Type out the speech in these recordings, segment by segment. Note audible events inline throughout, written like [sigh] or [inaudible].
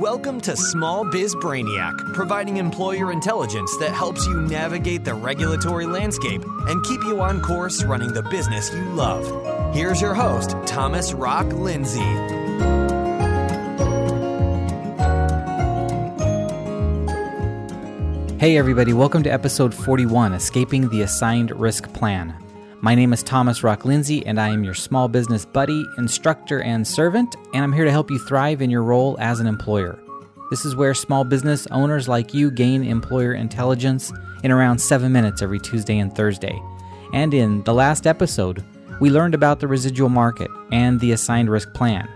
Welcome to Small Biz Brainiac, providing employer intelligence that helps you navigate the regulatory landscape and keep you on course running the business you love. Here's your host, Thomas Rock Lindsay. Hey, everybody, welcome to episode 41 Escaping the Assigned Risk Plan. My name is Thomas Rock Lindsay, and I am your small business buddy, instructor, and servant, and I'm here to help you thrive in your role as an employer. This is where small business owners like you gain employer intelligence in around seven minutes every Tuesday and Thursday. And in the last episode, we learned about the residual market and the assigned risk plan.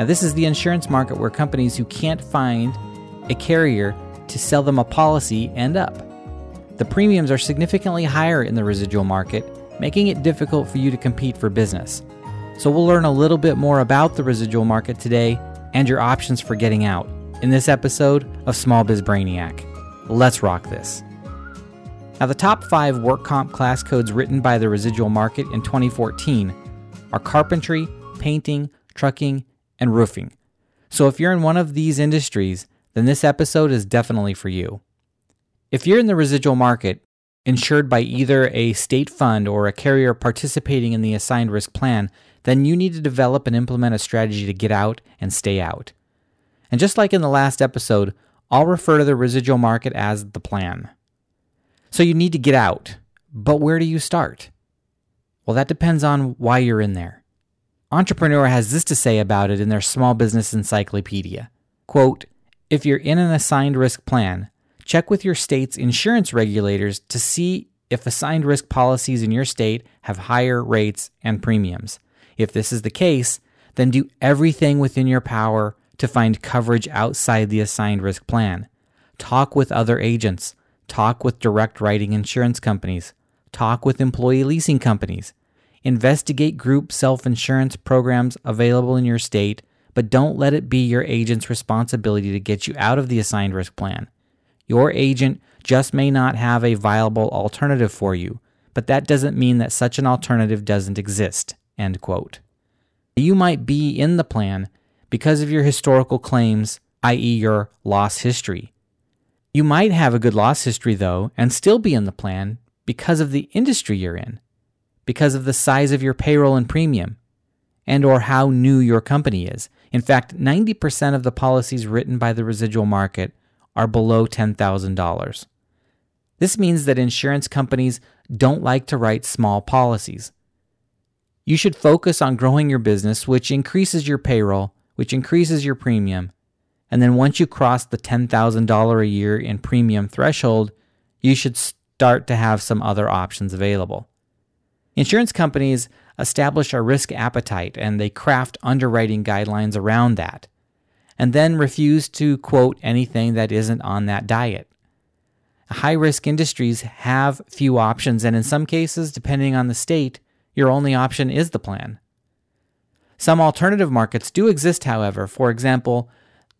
Now, this is the insurance market where companies who can't find a carrier to sell them a policy end up. The premiums are significantly higher in the residual market making it difficult for you to compete for business. So, we'll learn a little bit more about the residual market today and your options for getting out in this episode of Small Biz Brainiac. Let's rock this. Now, the top five work comp class codes written by the residual market in 2014 are carpentry, painting, trucking, and roofing. So, if you're in one of these industries, then this episode is definitely for you. If you're in the residual market, insured by either a state fund or a carrier participating in the assigned risk plan, then you need to develop and implement a strategy to get out and stay out. And just like in the last episode, I'll refer to the residual market as the plan. So you need to get out, but where do you start? Well, that depends on why you're in there. Entrepreneur has this to say about it in their small business encyclopedia. Quote, if you're in an assigned risk plan, Check with your state's insurance regulators to see if assigned risk policies in your state have higher rates and premiums. If this is the case, then do everything within your power to find coverage outside the assigned risk plan. Talk with other agents. Talk with direct writing insurance companies. Talk with employee leasing companies. Investigate group self insurance programs available in your state, but don't let it be your agent's responsibility to get you out of the assigned risk plan. Your agent just may not have a viable alternative for you, but that doesn't mean that such an alternative doesn't exist. End quote. You might be in the plan because of your historical claims, i.e., your loss history. You might have a good loss history, though, and still be in the plan because of the industry you're in, because of the size of your payroll and premium, and or how new your company is. In fact, 90% of the policies written by the residual market are below $10,000. This means that insurance companies don't like to write small policies. You should focus on growing your business, which increases your payroll, which increases your premium. And then once you cross the $10,000 a year in premium threshold, you should start to have some other options available. Insurance companies establish a risk appetite and they craft underwriting guidelines around that and then refuse to quote anything that isn't on that diet. High risk industries have few options, and in some cases, depending on the state, your only option is the plan. Some alternative markets do exist, however. For example,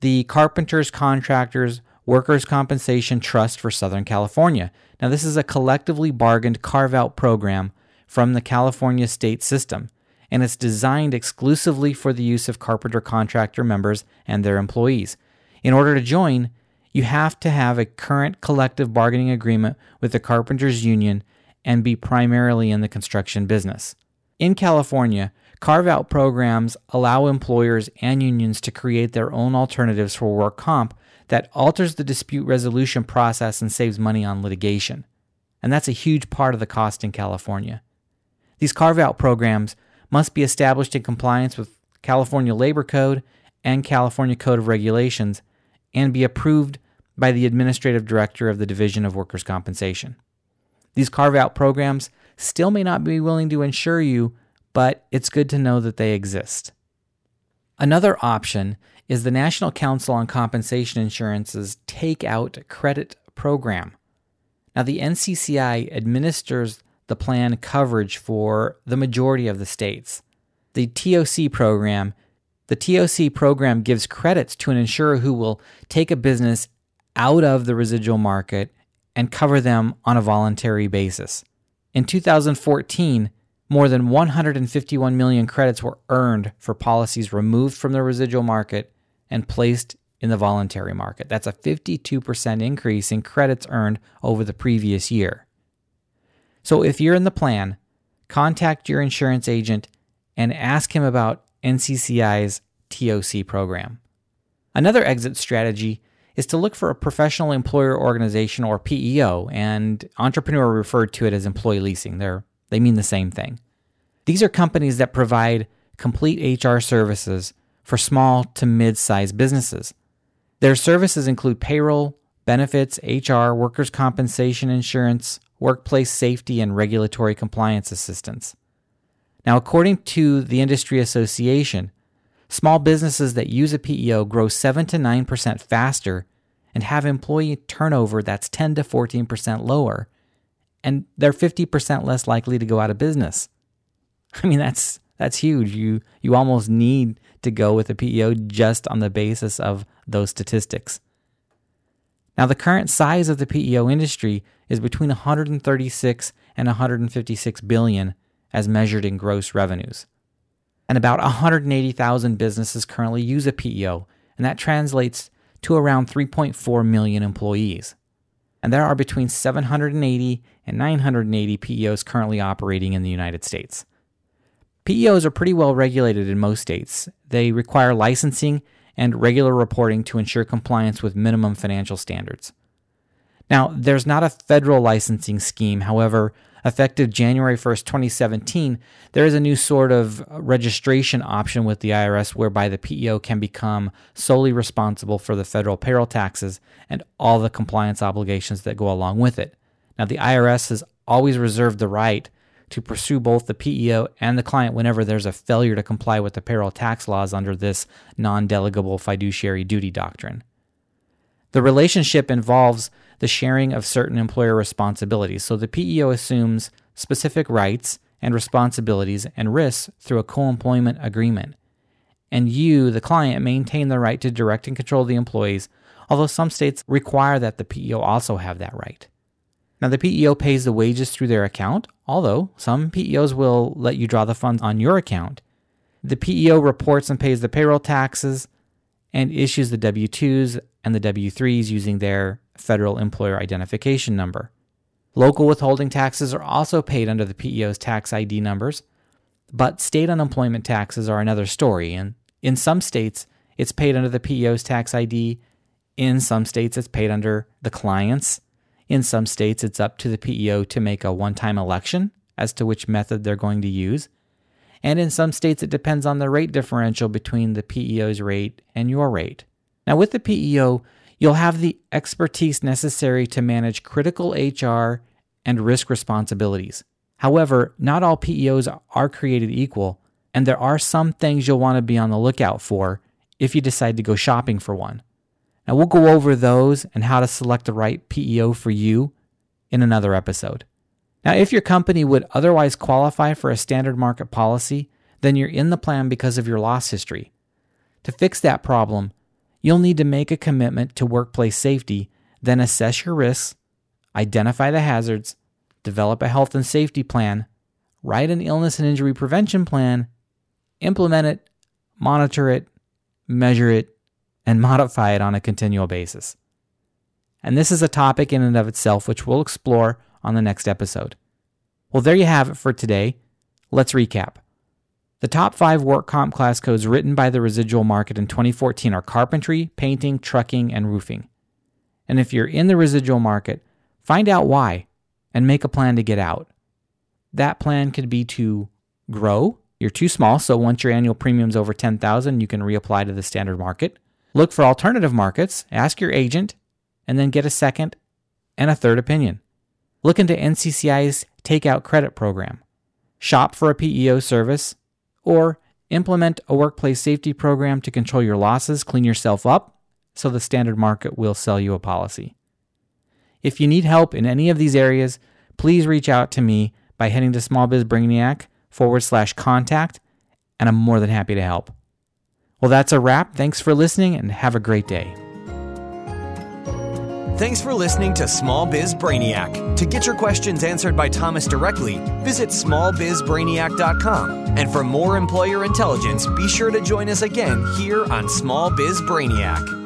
the Carpenters Contractors Workers' Compensation Trust for Southern California. Now, this is a collectively bargained carve out program from the California state system and it's designed exclusively for the use of carpenter contractor members and their employees. In order to join, you have to have a current collective bargaining agreement with the carpenters union and be primarily in the construction business. In California, carve out programs allow employers and unions to create their own alternatives for work comp that alters the dispute resolution process and saves money on litigation. And that's a huge part of the cost in California. These carve out programs must be established in compliance with California Labor Code and California Code of Regulations and be approved by the Administrative Director of the Division of Workers' Compensation. These carve out programs still may not be willing to insure you, but it's good to know that they exist. Another option is the National Council on Compensation Insurance's Take Out Credit Program. Now, the NCCI administers the plan coverage for the majority of the states. The TOC program, the TOC program gives credits to an insurer who will take a business out of the residual market and cover them on a voluntary basis. In 2014, more than 151 million credits were earned for policies removed from the residual market and placed in the voluntary market. That's a 52% increase in credits earned over the previous year. So if you're in the plan, contact your insurance agent and ask him about NCCI's TOC program. Another exit strategy is to look for a professional employer organization or PEO, and entrepreneur referred to it as employee leasing. They're, they mean the same thing. These are companies that provide complete HR services for small to mid sized businesses. Their services include payroll, benefits, HR, workers' compensation insurance, workplace safety, and regulatory compliance assistance. Now, according to the Industry Association, small businesses that use a PEO grow 7 to 9% faster and have employee turnover that's 10 to 14% lower, and they're 50% less likely to go out of business. [laughs] I mean, that's that's huge. You you almost need to go with a PEO just on the basis of those statistics. Now, the current size of the PEO industry is between 136 and 156 billion as measured in gross revenues. And about 180,000 businesses currently use a PEO, and that translates to around 3.4 million employees. And there are between 780 and 980 PEOs currently operating in the United States. PEOs are pretty well regulated in most states. They require licensing and regular reporting to ensure compliance with minimum financial standards. Now, there's not a federal licensing scheme. However, effective January 1st, 2017, there is a new sort of registration option with the IRS whereby the PEO can become solely responsible for the federal payroll taxes and all the compliance obligations that go along with it. Now, the IRS has always reserved the right to pursue both the PEO and the client whenever there's a failure to comply with the payroll tax laws under this non delegable fiduciary duty doctrine. The relationship involves the sharing of certain employer responsibilities, so the PEO assumes specific rights and responsibilities and risks through a co employment agreement. And you, the client, maintain the right to direct and control the employees, although some states require that the PEO also have that right. Now, the PEO pays the wages through their account, although some PEOs will let you draw the funds on your account. The PEO reports and pays the payroll taxes and issues the W 2s and the W 3s using their federal employer identification number. Local withholding taxes are also paid under the PEO's tax ID numbers, but state unemployment taxes are another story. And in some states, it's paid under the PEO's tax ID. In some states, it's paid under the client's in some states, it's up to the PEO to make a one time election as to which method they're going to use. And in some states, it depends on the rate differential between the PEO's rate and your rate. Now, with the PEO, you'll have the expertise necessary to manage critical HR and risk responsibilities. However, not all PEOs are created equal, and there are some things you'll want to be on the lookout for if you decide to go shopping for one. Now, we'll go over those and how to select the right PEO for you in another episode. Now, if your company would otherwise qualify for a standard market policy, then you're in the plan because of your loss history. To fix that problem, you'll need to make a commitment to workplace safety, then assess your risks, identify the hazards, develop a health and safety plan, write an illness and injury prevention plan, implement it, monitor it, measure it, and modify it on a continual basis. And this is a topic in and of itself which we'll explore on the next episode. Well, there you have it for today. Let's recap. The top five work comp class codes written by the residual market in 2014 are carpentry, painting, trucking, and roofing. And if you're in the residual market, find out why and make a plan to get out. That plan could be to grow. You're too small, so once your annual premium's over 10,000, you can reapply to the standard market. Look for alternative markets, ask your agent, and then get a second and a third opinion. Look into NCCI's Takeout Credit Program. Shop for a PEO service, or implement a workplace safety program to control your losses, clean yourself up, so the standard market will sell you a policy. If you need help in any of these areas, please reach out to me by heading to smallbizbrainiac forward slash contact, and I'm more than happy to help. Well, that's a wrap. Thanks for listening and have a great day. Thanks for listening to Small Biz Brainiac. To get your questions answered by Thomas directly, visit smallbizbrainiac.com. And for more employer intelligence, be sure to join us again here on Small Biz Brainiac.